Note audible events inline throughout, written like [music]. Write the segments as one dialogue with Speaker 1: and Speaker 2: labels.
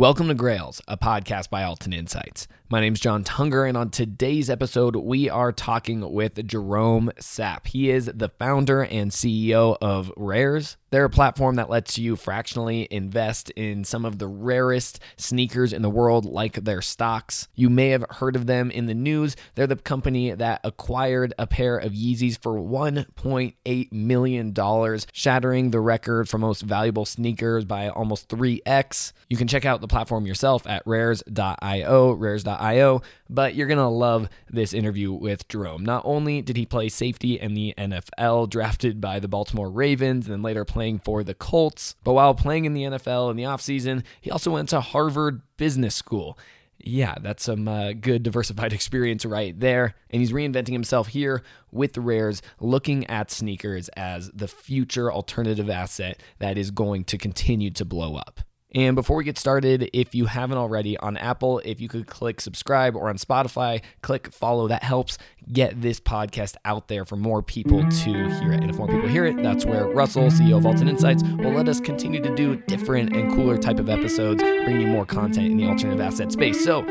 Speaker 1: Welcome to Grails, a podcast by Alton Insights. My name is John Tunger, and on today's episode, we are talking with Jerome Sapp. He is the founder and CEO of Rares. They're a platform that lets you fractionally invest in some of the rarest sneakers in the world, like their stocks. You may have heard of them in the news. They're the company that acquired a pair of Yeezys for $1.8 million, shattering the record for most valuable sneakers by almost 3x. You can check out the platform yourself at rares.io, rares.io, but you're going to love this interview with Jerome. Not only did he play safety in the NFL, drafted by the Baltimore Ravens, and then later playing for the Colts, but while playing in the NFL in the offseason, he also went to Harvard Business School. Yeah, that's some uh, good diversified [laughs] experience right there. And he's reinventing himself here with the Rares, looking at sneakers as the future alternative asset that is going to continue to blow up. And before we get started, if you haven't already on Apple, if you could click subscribe or on Spotify, click follow. That helps get this podcast out there for more people to hear it. And if more people hear it, that's where Russell, CEO of Alton Insights, will let us continue to do different and cooler type of episodes, bringing you more content in the alternative asset space. So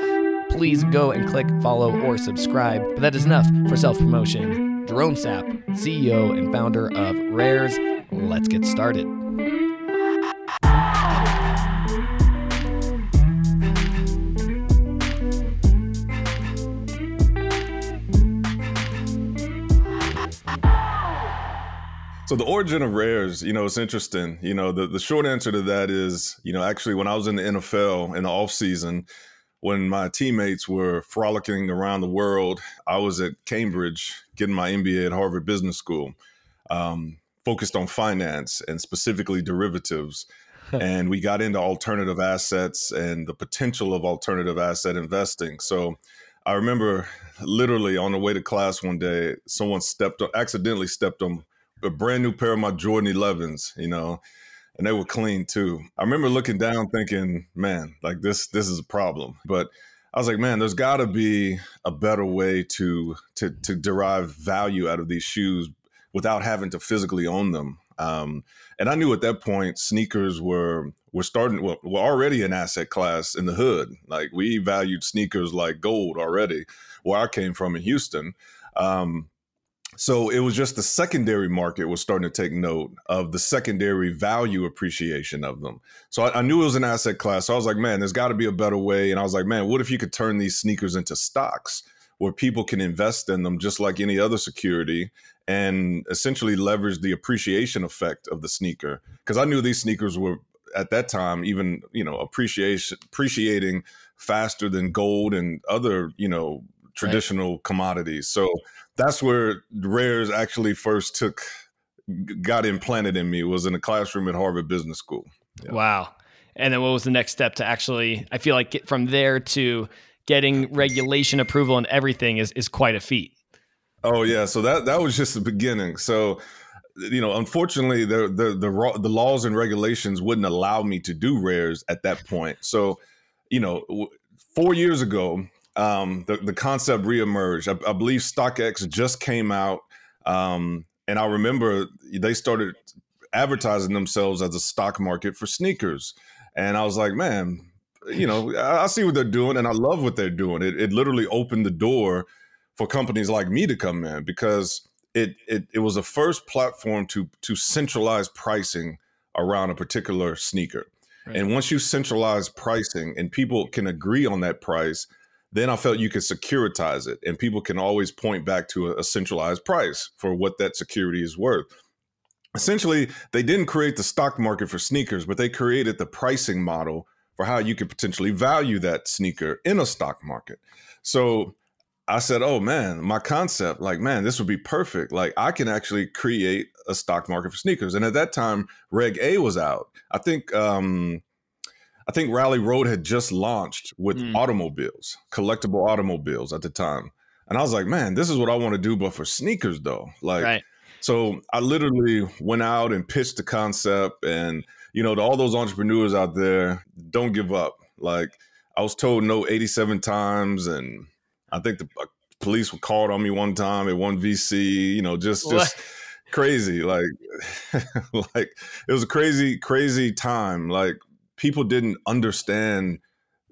Speaker 1: please go and click follow or subscribe. But that is enough for self promotion. Jerome Sapp, CEO and founder of Rares. Let's get started.
Speaker 2: So the origin of rares, you know, it's interesting. You know, the, the short answer to that is, you know, actually when I was in the NFL in the off season, when my teammates were frolicking around the world, I was at Cambridge getting my MBA at Harvard Business School, um, focused on finance and specifically derivatives. [laughs] and we got into alternative assets and the potential of alternative asset investing. So I remember literally on the way to class one day, someone stepped on, accidentally stepped on a brand new pair of my Jordan 11s, you know, and they were clean too. I remember looking down thinking, man, like this this is a problem. But I was like, man, there's got to be a better way to to to derive value out of these shoes without having to physically own them. Um, and I knew at that point sneakers were were starting well, were already an asset class in the hood. Like we valued sneakers like gold already, where I came from in Houston. Um, so it was just the secondary market was starting to take note of the secondary value appreciation of them. So I, I knew it was an asset class. So I was like, man, there's got to be a better way. And I was like, man, what if you could turn these sneakers into stocks where people can invest in them just like any other security and essentially leverage the appreciation effect of the sneaker? Because I knew these sneakers were at that time even you know appreciation appreciating faster than gold and other you know traditional right. commodities. So that's where rares actually first took got implanted in me was in a classroom at Harvard Business School.
Speaker 1: Yeah. Wow. And then what was the next step to actually I feel like from there to getting regulation approval and everything is is quite a feat.
Speaker 2: Oh yeah, so that that was just the beginning. So you know, unfortunately, the the the, the laws and regulations wouldn't allow me to do rares at that point. So, you know, four years ago, um, the, the concept reemerged. I, I believe StockX just came out. Um, and I remember they started advertising themselves as a stock market for sneakers. And I was like, man, you know, I, I see what they're doing and I love what they're doing. It, it literally opened the door for companies like me to come in because it, it, it was the first platform to, to centralize pricing around a particular sneaker. Right. And once you centralize pricing and people can agree on that price, then I felt you could securitize it and people can always point back to a, a centralized price for what that security is worth. Essentially, they didn't create the stock market for sneakers, but they created the pricing model for how you could potentially value that sneaker in a stock market. So I said, oh man, my concept, like, man, this would be perfect. Like, I can actually create a stock market for sneakers. And at that time, Reg A was out. I think um, I think Rally Road had just launched with mm. automobiles, collectible automobiles at the time. And I was like, man, this is what I want to do, but for sneakers though. Like, right. so I literally went out and pitched the concept. And, you know, to all those entrepreneurs out there, don't give up. Like, I was told no 87 times. And I think the uh, police were called on me one time at one VC, you know, just, what? just crazy. Like, [laughs] like it was a crazy, crazy time. Like, people didn't understand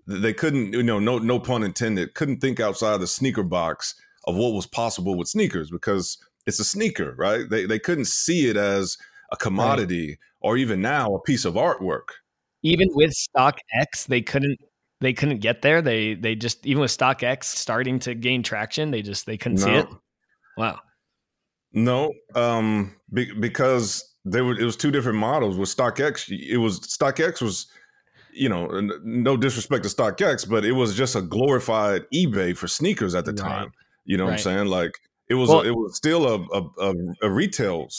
Speaker 2: they couldn't you know no no pun intended couldn't think outside the sneaker box of what was possible with sneakers because it's a sneaker right? They they couldn't see it as a commodity right. or even now a piece of artwork.
Speaker 1: Even with stock x they couldn't they couldn't get there. They they just even with StockX starting to gain traction they just they couldn't no. see it. Wow.
Speaker 2: No um be, because they were it was two different models with StockX it was StockX was you know, no disrespect to StockX, but it was just a glorified eBay for sneakers at the right. time. You know right. what I'm saying? Like it was, well, a, it was still a, a, a, retail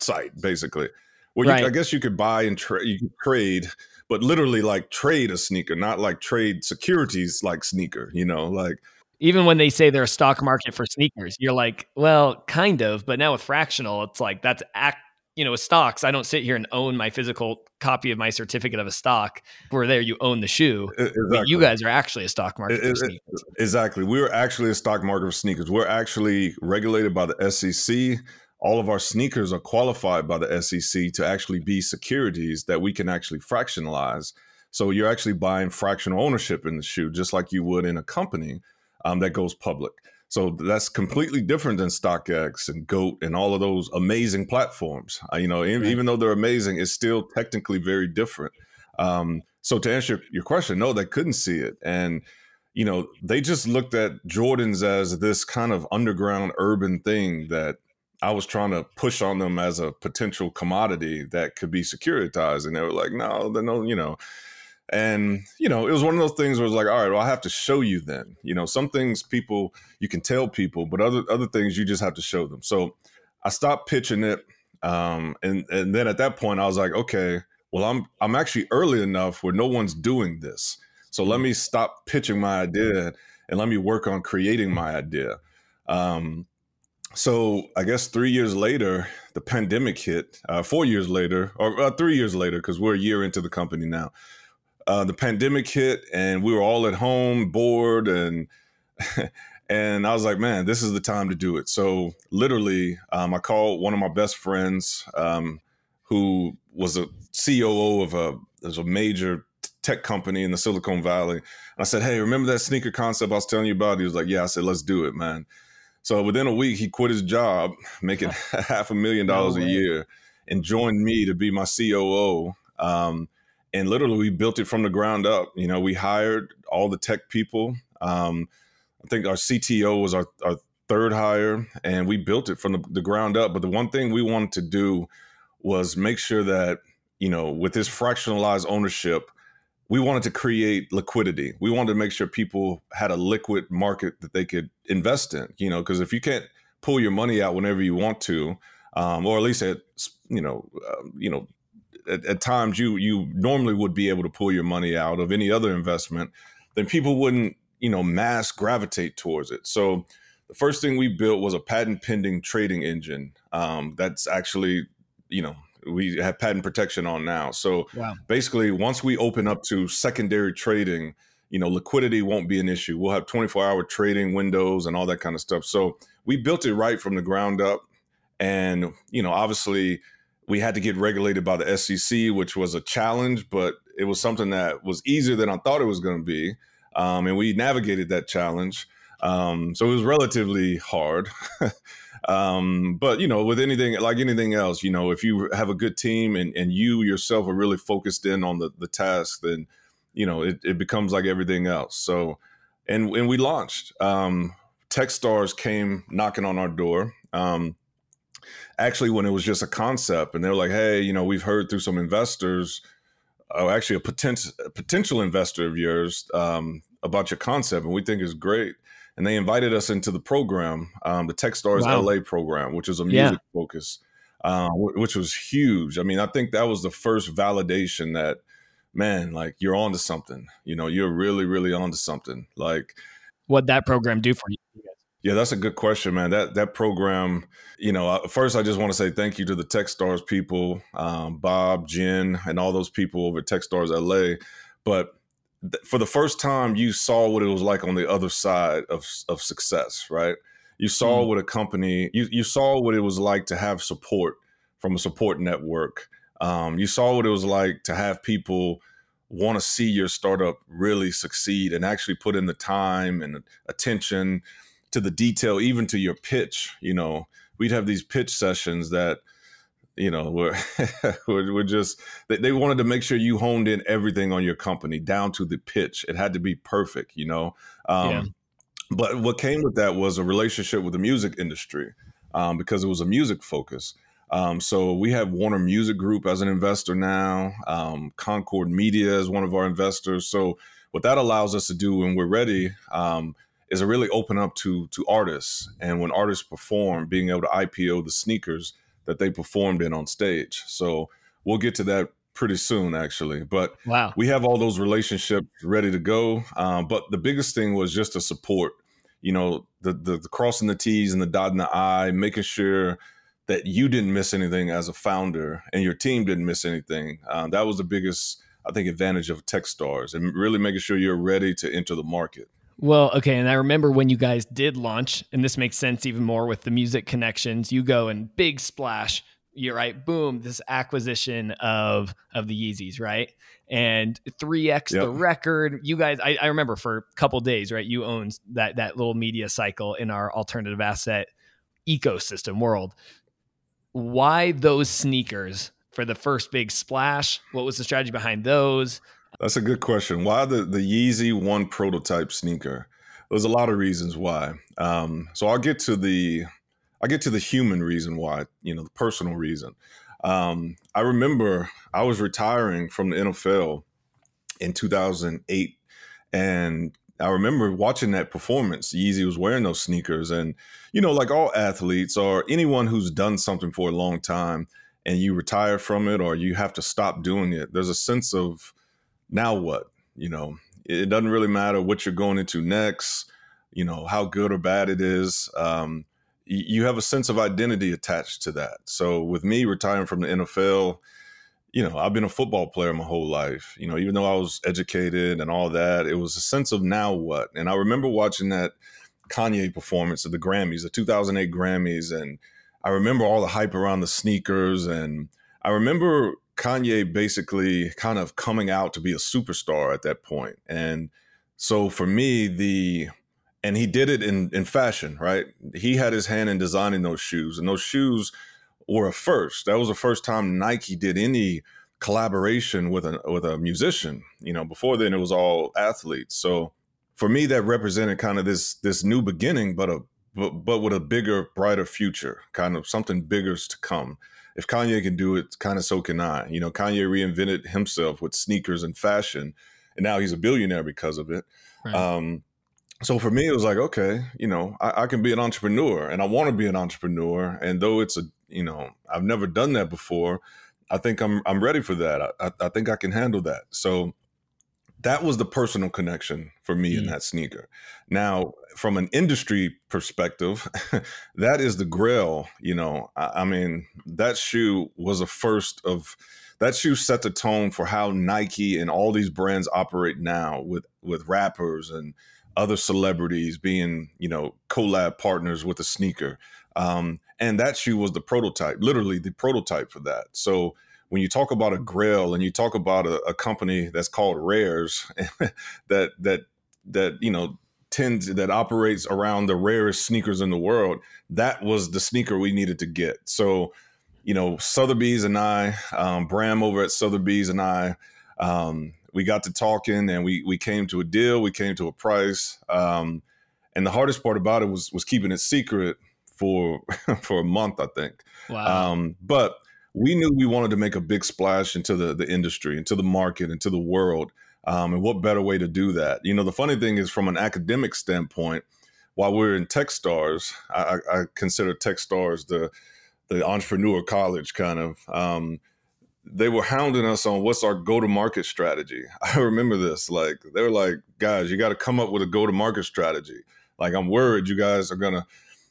Speaker 2: site basically, Well, right. I guess you could buy and trade, you could trade, but literally like trade a sneaker, not like trade securities like sneaker. You know, like
Speaker 1: even when they say they're a stock market for sneakers, you're like, well, kind of, but now with fractional, it's like that's act you know, with stocks, I don't sit here and own my physical copy of my certificate of a stock. Where there, you own the shoe. Exactly. you guys are actually a stock market it, it,
Speaker 2: Exactly. We're actually a stock market for sneakers. We're actually regulated by the SEC. All of our sneakers are qualified by the SEC to actually be securities that we can actually fractionalize. So you're actually buying fractional ownership in the shoe, just like you would in a company um, that goes public. So that's completely different than StockX and Goat and all of those amazing platforms. Uh, you know, right. even though they're amazing, it's still technically very different. Um, so to answer your question, no, they couldn't see it, and you know, they just looked at Jordans as this kind of underground urban thing that I was trying to push on them as a potential commodity that could be securitized, and they were like, no, they no, you know and, you know, it was one of those things where it was like, all right, well, I have to show you then. You know, some things people you can tell people, but other other things you just have to show them. So I stopped pitching it. Um, and and then at that point I was like, okay, well, I'm I'm actually early enough where no one's doing this. So let me stop pitching my idea and let me work on creating my idea. Um, so I guess three years later, the pandemic hit. Uh, four years later, or uh, three years later, because we're a year into the company now uh, the pandemic hit and we were all at home, bored, and [laughs] and I was like, man, this is the time to do it. So literally, um, I called one of my best friends, um, who was a COO of a, of a major tech company in the Silicon Valley. And I said, hey, remember that sneaker concept I was telling you about? He was like, yeah. I said, let's do it, man. So within a week, he quit his job, making [laughs] half a million dollars no a year, and joined me to be my COO. Um, and literally we built it from the ground up. You know, we hired all the tech people. Um, I think our CTO was our, our third hire, and we built it from the, the ground up. But the one thing we wanted to do was make sure that you know, with this fractionalized ownership, we wanted to create liquidity. We wanted to make sure people had a liquid market that they could invest in. You know, because if you can't pull your money out whenever you want to, um, or at least at you know, uh, you know, at, at, times you you normally would be able to pull your money out of any other investment, then people wouldn't you know mass gravitate towards it. So the first thing we built was a patent pending trading engine. Um, that's actually you know we have patent protection on now. So wow. basically, once we open up to secondary trading, you know, liquidity won't be an issue. We'll have 24 hour trading windows and all that kind of stuff. So we built it right from the ground up. And, you know, obviously, we had to get regulated by the SEC, which was a challenge, but it was something that was easier than I thought it was going to be. Um, and we navigated that challenge. Um, so it was relatively hard. [laughs] um, but, you know, with anything, like anything else, you know, if you have a good team and, and you yourself are really focused in on the, the task, then, you know, it, it becomes like everything else. So, and, and we launched. Um, Techstars came knocking on our door. Um, actually when it was just a concept and they're like hey you know we've heard through some investors uh, actually a potential potential investor of yours um, about your concept and we think is great. And they invited us into the program um, the techstars wow. la program which is a music yeah. focus uh, which was huge. I mean i think that was the first validation that man like you're on to something. You know you're really really on to something. Like
Speaker 1: what that program do for you
Speaker 2: yeah, that's a good question, man. That that program, you know, first I just want to say thank you to the TechStars people, um, Bob, Jen, and all those people over at TechStars LA. But th- for the first time, you saw what it was like on the other side of of success, right? You saw mm. what a company, you you saw what it was like to have support from a support network. Um, you saw what it was like to have people want to see your startup really succeed and actually put in the time and attention to the detail, even to your pitch. You know, we'd have these pitch sessions that, you know, [laughs] were were just they, they wanted to make sure you honed in everything on your company down to the pitch. It had to be perfect, you know. Um, yeah. But what came with that was a relationship with the music industry um, because it was a music focus. Um, so we have Warner Music Group as an investor now. Um, Concord Media is one of our investors. So what that allows us to do when we're ready um, is to really open up to to artists, and when artists perform, being able to IPO the sneakers that they performed in on stage. So we'll get to that pretty soon, actually. But wow, we have all those relationships ready to go. Um, but the biggest thing was just to support. You know, the, the the crossing the T's and the dotting the I, making sure that you didn't miss anything as a founder and your team didn't miss anything. Um, that was the biggest, I think, advantage of TechStars and really making sure you're ready to enter the market.
Speaker 1: Well, okay, and I remember when you guys did launch, and this makes sense even more with the music connections. You go and big splash, you're right, boom, this acquisition of of the Yeezys, right? And 3x yep. the record. You guys, I, I remember for a couple days, right? You owned that that little media cycle in our alternative asset ecosystem world why those sneakers for the first big splash? What was the strategy behind those?
Speaker 2: That's a good question. Why the the Yeezy One prototype sneaker? There's a lot of reasons why. Um, so I'll get to the I get to the human reason why. You know, the personal reason. Um, I remember I was retiring from the NFL in 2008, and I remember watching that performance. Yeezy was wearing those sneakers, and you know, like all athletes or anyone who's done something for a long time, and you retire from it or you have to stop doing it. There's a sense of now what? You know, it doesn't really matter what you're going into next. You know how good or bad it is. Um, you have a sense of identity attached to that. So with me retiring from the NFL you know, I've been a football player my whole life. You know, even though I was educated and all that, it was a sense of now what. And I remember watching that Kanye performance at the Grammys, the 2008 Grammys, and I remember all the hype around the sneakers. And I remember Kanye basically kind of coming out to be a superstar at that point. And so for me, the and he did it in in fashion, right? He had his hand in designing those shoes, and those shoes were a first. That was the first time Nike did any collaboration with a with a musician. You know, before then it was all athletes. So for me, that represented kind of this this new beginning, but a but, but with a bigger, brighter future, kind of something bigger's to come. If Kanye can do it, kind of so can I. You know, Kanye reinvented himself with sneakers and fashion, and now he's a billionaire because of it. Right. Um, so for me, it was like, okay, you know, I, I can be an entrepreneur, and I want to be an entrepreneur. And though it's a you know, I've never done that before. I think I'm I'm ready for that. I, I think I can handle that. So that was the personal connection for me mm. in that sneaker. Now, from an industry perspective, [laughs] that is the grail. You know, I, I, mean, that shoe was a first of that shoe set the tone for how Nike and all these brands operate now with with rappers and other celebrities being, you know, collab partners with a sneaker. Um, and that shoe was the prototype, literally the prototype for that. So when you talk about a grail and you talk about a, a company that's called Rares [laughs] that that that you know tends that operates around the rarest sneakers in the world, that was the sneaker we needed to get. So, you know, Sotheby's and I, um, Bram over at Sotheby's and I, um, we got to talking and we we came to a deal. We came to a price. Um, and the hardest part about it was was keeping it secret for [laughs] for a month, I think. Wow. Um, but we knew we wanted to make a big splash into the the industry, into the market, into the world. Um, and what better way to do that? You know, the funny thing is, from an academic standpoint, while we're in TechStars, I, I consider TechStars the the entrepreneur college kind of. Um, they were hounding us on what's our go to market strategy. [laughs] I remember this. Like they were like, guys, you got to come up with a go to market strategy. Like I'm worried you guys are gonna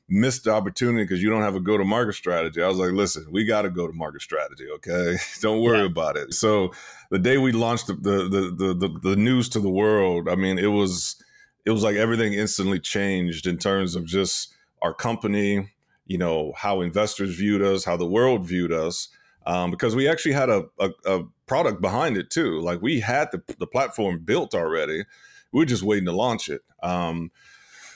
Speaker 2: missed the opportunity because you don't have a go to market strategy. I was like, listen, we got a go to market strategy. Okay. [laughs] don't worry yeah. about it. So the day we launched the, the, the, the, the news to the world, I mean, it was, it was like everything instantly changed in terms of just our company, you know, how investors viewed us, how the world viewed us. Um, because we actually had a, a, a product behind it too. Like we had the the platform built already. We are just waiting to launch it. Um,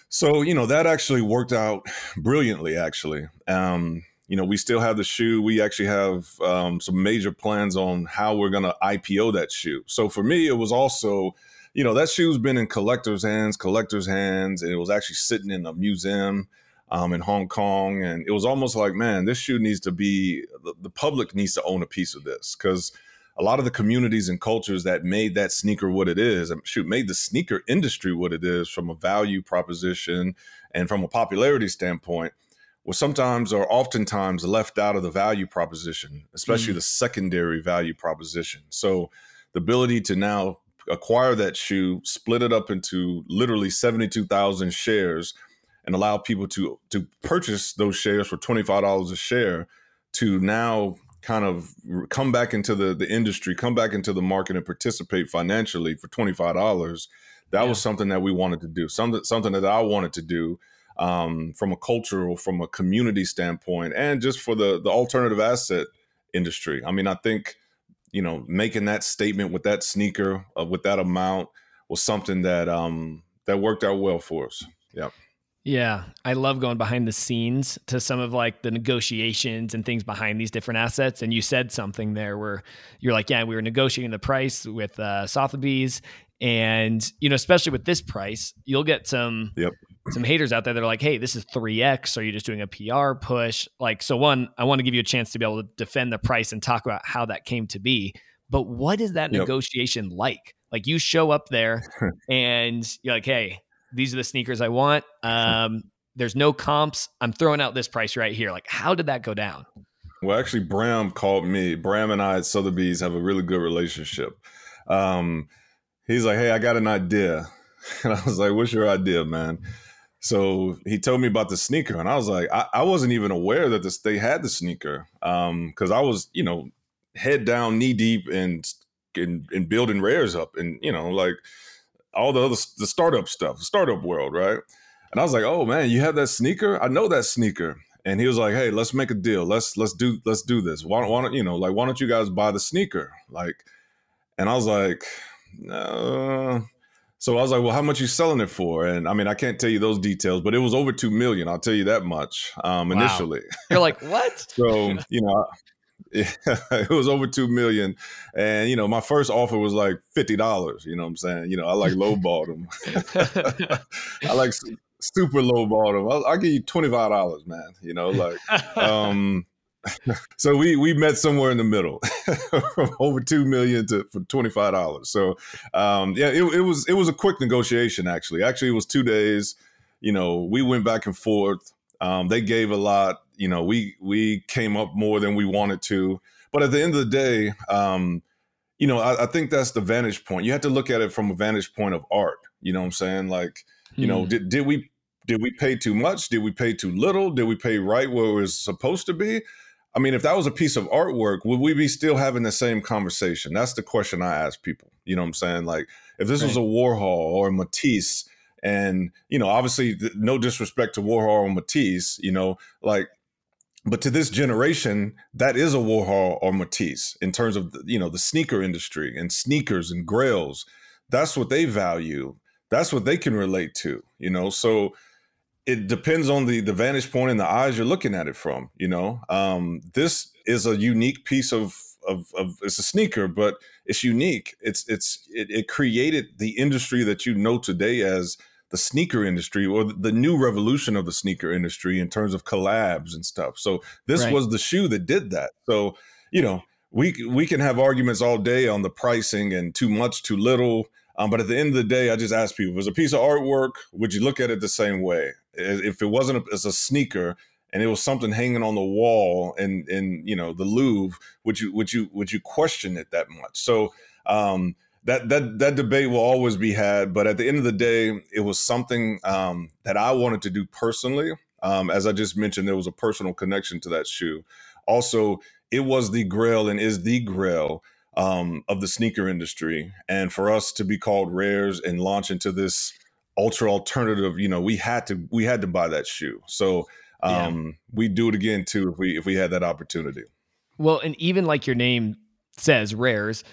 Speaker 2: so you know that actually worked out brilliantly. Actually, um, you know we still have the shoe. We actually have um, some major plans on how we're going to IPO that shoe. So for me, it was also you know that shoe's been in collectors' hands, collectors' hands, and it was actually sitting in a museum um, in Hong Kong, and it was almost like, man, this shoe needs to be the, the public needs to own a piece of this because a lot of the communities and cultures that made that sneaker what it is, shoot, made the sneaker industry what it is from a value proposition and from a popularity standpoint, was sometimes or oftentimes left out of the value proposition, especially mm. the secondary value proposition. So the ability to now acquire that shoe, split it up into literally 72,000 shares and allow people to to purchase those shares for $25 a share to now kind of come back into the the industry, come back into the market and participate financially for twenty five dollars. That yeah. was something that we wanted to do. Something something that I wanted to do um, from a cultural, from a community standpoint, and just for the the alternative asset industry. I mean, I think you know making that statement with that sneaker uh, with that amount was something that um, that worked out well for us. Yeah.
Speaker 1: Yeah, I love going behind the scenes to some of like the negotiations and things behind these different assets. And you said something there where you're like, yeah, we were negotiating the price with uh, Sotheby's, and you know, especially with this price, you'll get some yep. some haters out there that are like, hey, this is three x. Are you just doing a PR push? Like, so one, I want to give you a chance to be able to defend the price and talk about how that came to be. But what is that yep. negotiation like? Like, you show up there [laughs] and you're like, hey these are the sneakers I want. Um, there's no comps. I'm throwing out this price right here. Like, how did that go down?
Speaker 2: Well, actually, Bram called me. Bram and I at Sotheby's have a really good relationship. Um, he's like, "Hey, I got an idea," [laughs] and I was like, "What's your idea, man?" So he told me about the sneaker, and I was like, I, I wasn't even aware that they had the sneaker because um, I was, you know, head down, knee deep in, in in building rares up, and you know, like all the other the startup stuff, startup world, right? And I was like, "Oh man, you have that sneaker? I know that sneaker." And he was like, "Hey, let's make a deal. Let's let's do let's do this. Why don't, why don't you know like why don't you guys buy the sneaker?" Like, and I was like, "No." So I was like, "Well, how much you selling it for?" And I mean, I can't tell you those details, but it was over two million. I'll tell you that much. Um, initially,
Speaker 1: wow. you're like, [laughs] "What?"
Speaker 2: so you know, [laughs] it was over two million, and you know, my first offer was like fifty dollars. You know what I'm saying? You know, I like lowballed them. [laughs] I like super lowballed them. I'll, I'll give you twenty five dollars, man. You know, like. um [laughs] so we we met somewhere in the middle, from over two million to for twenty five dollars. So um, yeah, it, it was it was a quick negotiation. Actually, actually, it was two days. You know, we went back and forth. Um, they gave a lot you know, we we came up more than we wanted to. But at the end of the day, um, you know, I, I, think that's the vantage point. You have to look at it from a vantage point of art. You know what I'm saying? Like, you know, hmm. did did we did we pay too much? Did we pay too little? Did we pay right where it was supposed to be? I mean, if that was a piece of artwork, would we be still having the same conversation? That's the question I ask people. You know what I'm saying? Like, if this right. was a Warhol or a Matisse, and you know, obviously, no disrespect to Warhol or Matisse, you know, like but to this generation, that is a Warhol or Matisse in terms of you know the sneaker industry and sneakers and grails. That's what they value. That's what they can relate to. You know, so it depends on the the vantage point and the eyes you're looking at it from. You know, um, this is a unique piece of, of of it's a sneaker, but it's unique. It's it's it, it created the industry that you know today as the sneaker industry or the new revolution of the sneaker industry in terms of collabs and stuff. So this right. was the shoe that did that. So, you know, we we can have arguments all day on the pricing and too much, too little. Um, but at the end of the day, I just ask people: was a piece of artwork, would you look at it the same way? If it wasn't a, as a sneaker and it was something hanging on the wall in in you know the Louvre, would you would you would you question it that much? So um, that that that debate will always be had. But at the end of the day, it was something um, that I wanted to do personally. Um, as I just mentioned, there was a personal connection to that shoe. Also, it was the grail and is the grail um, of the sneaker industry. And for us to be called rares and launch into this ultra alternative, you know, we had to we had to buy that shoe. So um, yeah. we do it again too if we if we had that opportunity.
Speaker 1: Well, and even like your name says rares.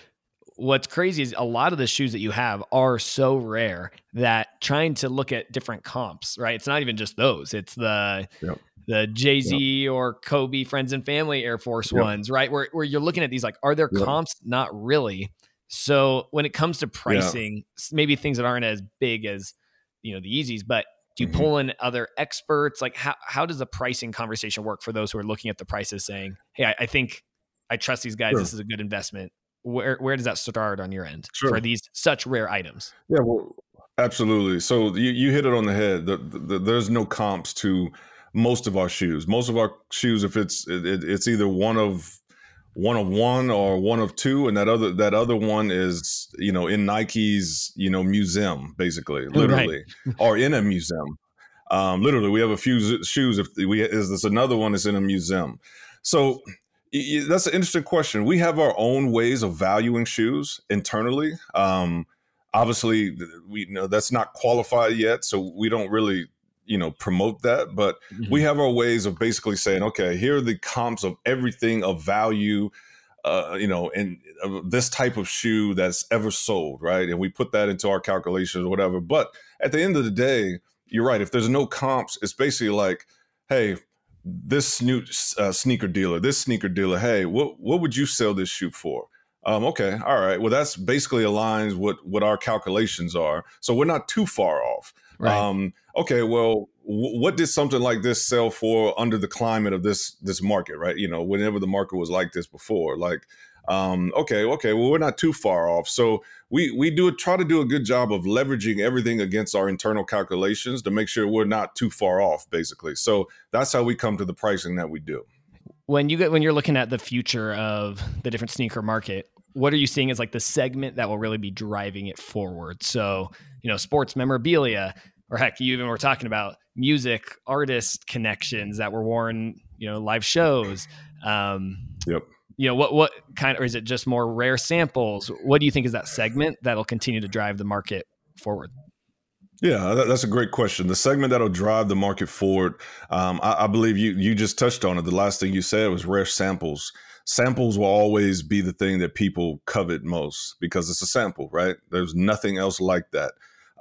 Speaker 1: What's crazy is a lot of the shoes that you have are so rare that trying to look at different comps, right? It's not even just those. It's the yep. the Jay Z yep. or Kobe friends and family Air Force yep. ones, right? Where where you're looking at these like, are there comps? Not really. So when it comes to pricing, maybe things that aren't as big as you know the Yeezys, but do you mm-hmm. pull in other experts? Like how how does the pricing conversation work for those who are looking at the prices, saying, "Hey, I, I think I trust these guys. Sure. This is a good investment." Where where does that start on your end sure. for these such rare items?
Speaker 2: Yeah, well, absolutely. So you you hit it on the head. The, the, the, there's no comps to most of our shoes. Most of our shoes, if it's it, it's either one of one of one or one of two, and that other that other one is you know in Nike's you know museum, basically, [laughs] literally, right. or in a museum. Um, literally, we have a few shoes. If we is this another one that's in a museum, so that's an interesting question. We have our own ways of valuing shoes internally. Um, obviously, we you know that's not qualified yet, so we don't really you know promote that. But mm-hmm. we have our ways of basically saying, okay, here are the comps of everything of value. Uh, you know, and uh, this type of shoe that's ever sold, right? And we put that into our calculations or whatever. But at the end of the day, you're right. If there's no comps, it's basically like, hey, this new uh, sneaker dealer, this sneaker dealer, hey, what what would you sell this shoe for? Um, okay, all right. Well, that's basically aligns what what our calculations are. So we're not too far off. Right. Um, okay, well, w- what did something like this sell for under the climate of this this market? Right. You know, whenever the market was like this before, like um, okay, okay, well, we're not too far off. So we we do try to do a good job of leveraging everything against our internal calculations to make sure we're not too far off, basically. So that's how we come to the pricing that we do.
Speaker 1: When you get when you're looking at the future of the different sneaker market, what are you seeing as like the segment that will really be driving it forward? So, you know, sports memorabilia, or heck, you even were talking about music, artist connections that were worn, you know, live shows. Um,
Speaker 2: yep
Speaker 1: you know what what kind or is it just more rare samples what do you think is that segment that'll continue to drive the market forward
Speaker 2: yeah, that's a great question. The segment that'll drive the market forward, um, I, I, believe you you just touched on it. The last thing you said was rare samples. Samples will always be the thing that people covet most because it's a sample, right? There's nothing else like that.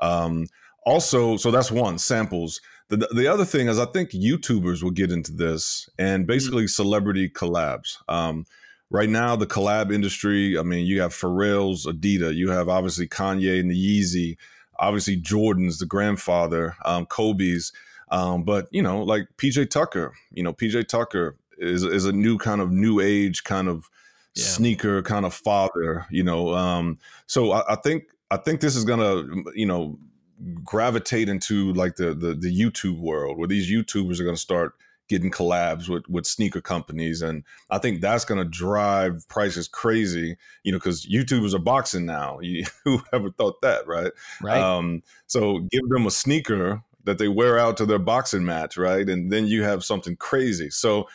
Speaker 2: Um, also, so that's one samples. The, the other thing is, I think YouTubers will get into this and mm-hmm. basically celebrity collabs. Um, right now the collab industry i mean you have pharrell's adidas you have obviously kanye and the yeezy obviously jordan's the grandfather um, kobe's um, but you know like pj tucker you know pj tucker is, is a new kind of new age kind of yeah. sneaker kind of father you know um, so I, I think i think this is gonna you know gravitate into like the the, the youtube world where these youtubers are gonna start getting collabs with with sneaker companies and i think that's going to drive prices crazy you know because youtubers are boxing now. [laughs] You, who ever thought that right?
Speaker 1: Right.
Speaker 2: Um, so give them a sneaker that they wear out to their boxing match right? And then you have something crazy. So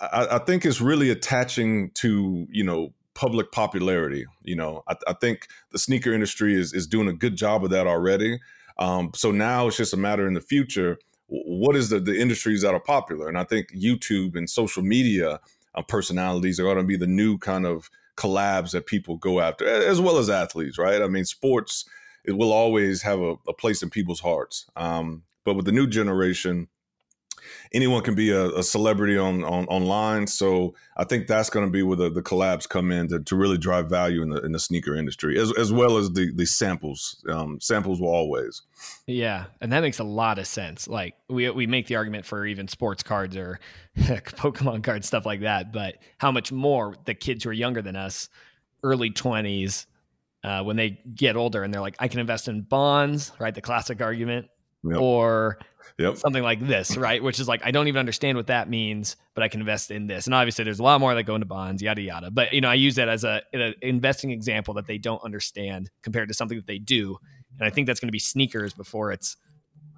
Speaker 2: i, I think it's really attaching to you know public popularity you know? I, I think the sneaker industry is is doing a good job of that already. Um, so now it's just a matter in the future what is the the industries that are popular? And i think youtube and social media uh, personalities are going to be the new kind of collabs that people go after as well as athletes right? I mean sports it will always have a, a place in people's hearts. Um, but with the new generation anyone can be a, a celebrity on, on online. So I think that's going to be where the, the collabs come in to, to really drive value in the in the sneaker industry, as, as well as the the samples. Um, samples will always.
Speaker 1: Yeah, and that makes a lot of sense. Like we we make the argument for even sports cards or [laughs] Pokemon cards, stuff like that. But how much more the kids who are younger than us, early twenties, uh, when they get older and they're like, I can invest in bonds, right? The classic argument, yep. or
Speaker 2: Yep.
Speaker 1: Something like this, right? Which is like I don't even understand what that means, but I can invest in this. And obviously, there's a lot more that go into bonds, yada yada. But you know, I use that as a an investing example that they don't understand compared to something that they do. And I think that's going to be sneakers before it's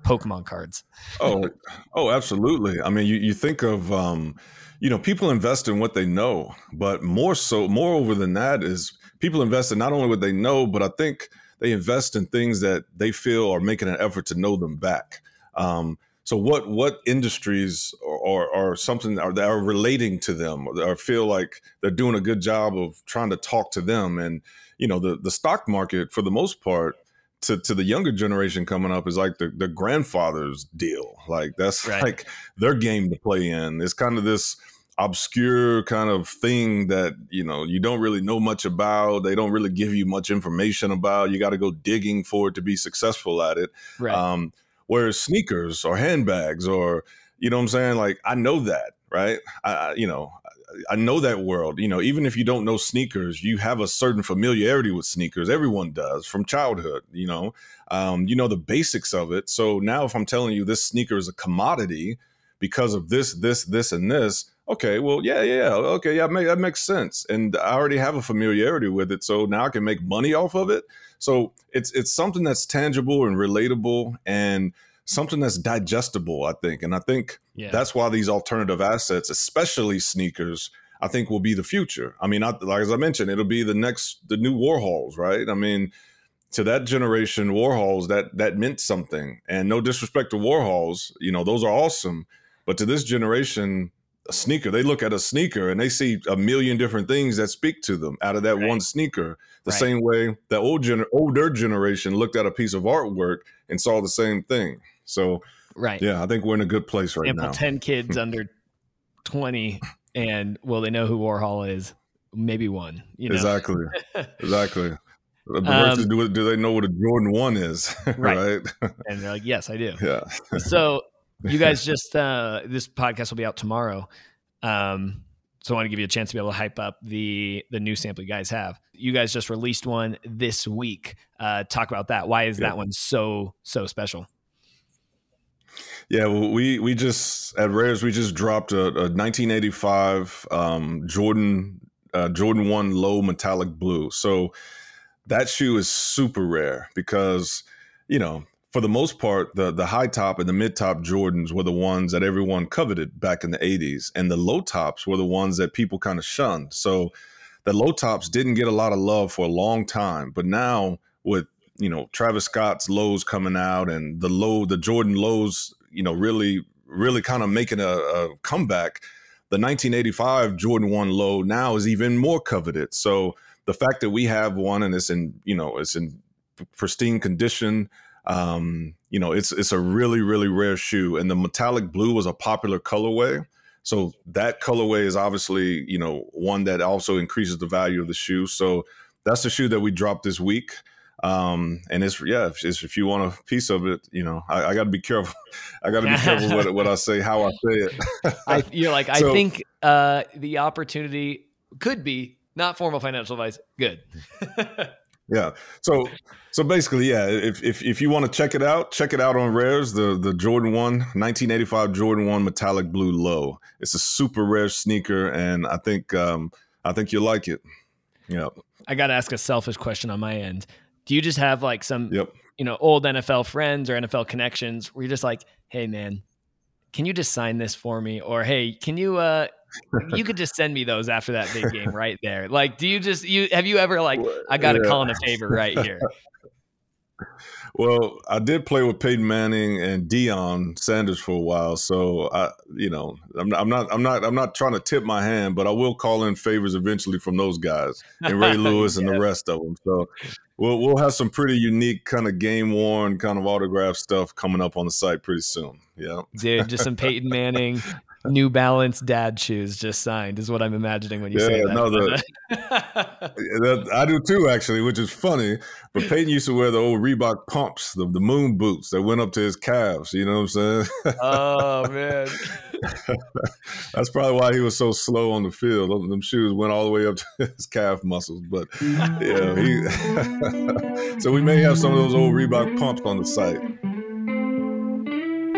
Speaker 1: Pokemon cards.
Speaker 2: oh, oh, absolutely. I mean, you you think of um, you know, people invest in what they know, but more so, moreover than that is people invest in not only what they know, but I think they invest in things that they feel are making an effort to know them back. Um, so what what industries or, something or that are relating to them or feel like they're doing a good job of trying to talk to them and you know the the stock market for the most part to, to the younger generation coming up is like the, the grandfather's deal like that's right. like their game to play in it's kind of this obscure kind of thing that you know you don't really know much about they don't really give you much information about you got to go digging for it to be successful at it right. um, whereas sneakers or handbags or you know what i'm saying like i know that right i you know I know that world. You know, even if you don't know sneakers, you have a certain familiarity with sneakers. Everyone does from childhood. You know, um, you know the basics of it. So now, if I'm telling you this sneaker is a commodity because of this, this, this, and this, okay, well, yeah, yeah, okay, yeah, that makes sense. And I already have a familiarity with it, so now I can make money off of it. So it's it's something that's tangible and relatable and something that's digestible, I think. And I think yeah. that's why these alternative assets, especially sneakers, I think will be the future. I mean, I, like as I mentioned, it'll be the next, the new Warhols, right? I mean, to that generation, Warhols that that meant something. And no disrespect to Warhols, you know, those are awesome. But to this generation, a sneaker, they look at a sneaker and they see a million different things that speak to them out of that right. one sneaker. The right. same way the old gener- older generation looked at a piece of artwork and saw the same thing. So, right, yeah, I think we're in a good place right Example, now.
Speaker 1: Ten kids [laughs] under twenty, and well, they know who Warhol is. Maybe one. You know?
Speaker 2: Exactly. [laughs] exactly. um, do, do they know what a Jordan One is? [laughs] right.
Speaker 1: right? and they're like, yes, I do.
Speaker 2: Yeah.
Speaker 1: so you guys [laughs] just uh, this podcast will be out tomorrow. Um, so I want to give you a chance to be able to hype up the the new sample you guys have. You guys just released one this week. Uh, talk about that. Why is yeah. that one so so special?
Speaker 2: Yeah, well, we we just at Rares we just dropped a, a 1985 um, Jordan uh, Jordan One Low Metallic Blue. So that shoe is super rare because you know for the most part, the the high top and the mid top Jordans were the ones that everyone coveted back in the 80s, and the low tops were the ones that people kind of shunned. So the low tops didn't get a lot of love for a long time, but now with you know Travis Scott's lows coming out and the low the Jordan lows, you know, really really kind of making a, a comeback. The 1985 Jordan One low now is even more coveted. So the fact that we have one and it's in you know it's in pristine condition um, you know, it's it's a really really rare shoe, and the metallic blue was a popular colorway. So that colorway is obviously you know one that also increases the value of the shoe. So that's the shoe that we dropped this week. Um, and it's yeah, if, if you want a piece of it, you know, I, I got to be careful. [laughs] I got to be careful what, what I say, how I say it.
Speaker 1: I, you're like, [laughs] so, I think uh, the opportunity could be not formal financial advice. Good. [laughs]
Speaker 2: yeah. So so basically, yeah, if, if, if you want to check it out, check it out on Rares, the, the Jordan 1, 1985 Jordan 1 metallic blue low. It's a super rare sneaker, and I think um, I think you'll like it. Yeah.
Speaker 1: I got to ask a selfish question on my end. Do you just have like some, yep. you know, old NFL friends or NFL connections where you're just like, hey, man, can you just sign this for me? Or, hey, can you, uh, you could just send me those after that big game [laughs] right there. Like, do you just you have you ever like I got to yeah. call in a favor right here? [laughs]
Speaker 2: Well, I did play with Peyton Manning and Deion Sanders for a while, so I, you know, I'm, I'm, not, I'm not, I'm not trying to tip my hand, but I will call in favors eventually from those guys and Ray [laughs] Lewis yeah. and the rest of them. So we'll, we'll have some pretty unique kind of game worn kind of autograph stuff coming up on the site pretty soon. Yeah,
Speaker 1: dude, just some [laughs] Peyton Manning New Balance dad shoes just signed is what I'm imagining when you yeah, say that. No, the, [laughs]
Speaker 2: that, I do too, actually, which is funny. But Peyton used to wear the old Reebok pumps, the, the moon boots that went up to his calves. You know what I'm saying?
Speaker 1: Oh [laughs] man,
Speaker 2: that's probably why he was so slow on the field. Them shoes went all the way up to [laughs] his calf muscles. But yeah, he. so we may have some of those old Reebok pumps on the site.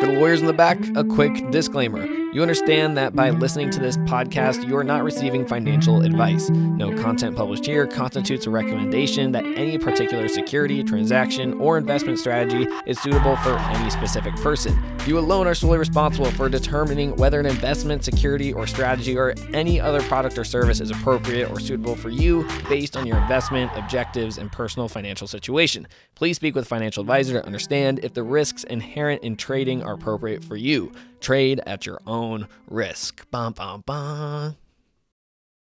Speaker 1: For the lawyers in the back, a quick disclaimer. You understand that by listening to this podcast, you are not receiving financial advice. No content published here constitutes a recommendation that any particular security, transaction, or investment strategy is suitable for any specific person. You alone are solely responsible for determining whether an investment, security, or strategy or any other product or service is appropriate or suitable for you based on your investment, objectives, and personal financial situation. Please speak with a financial advisor to understand if the risks inherent in trading are appropriate for you. Trade at your own risk. Bum, bum, bum.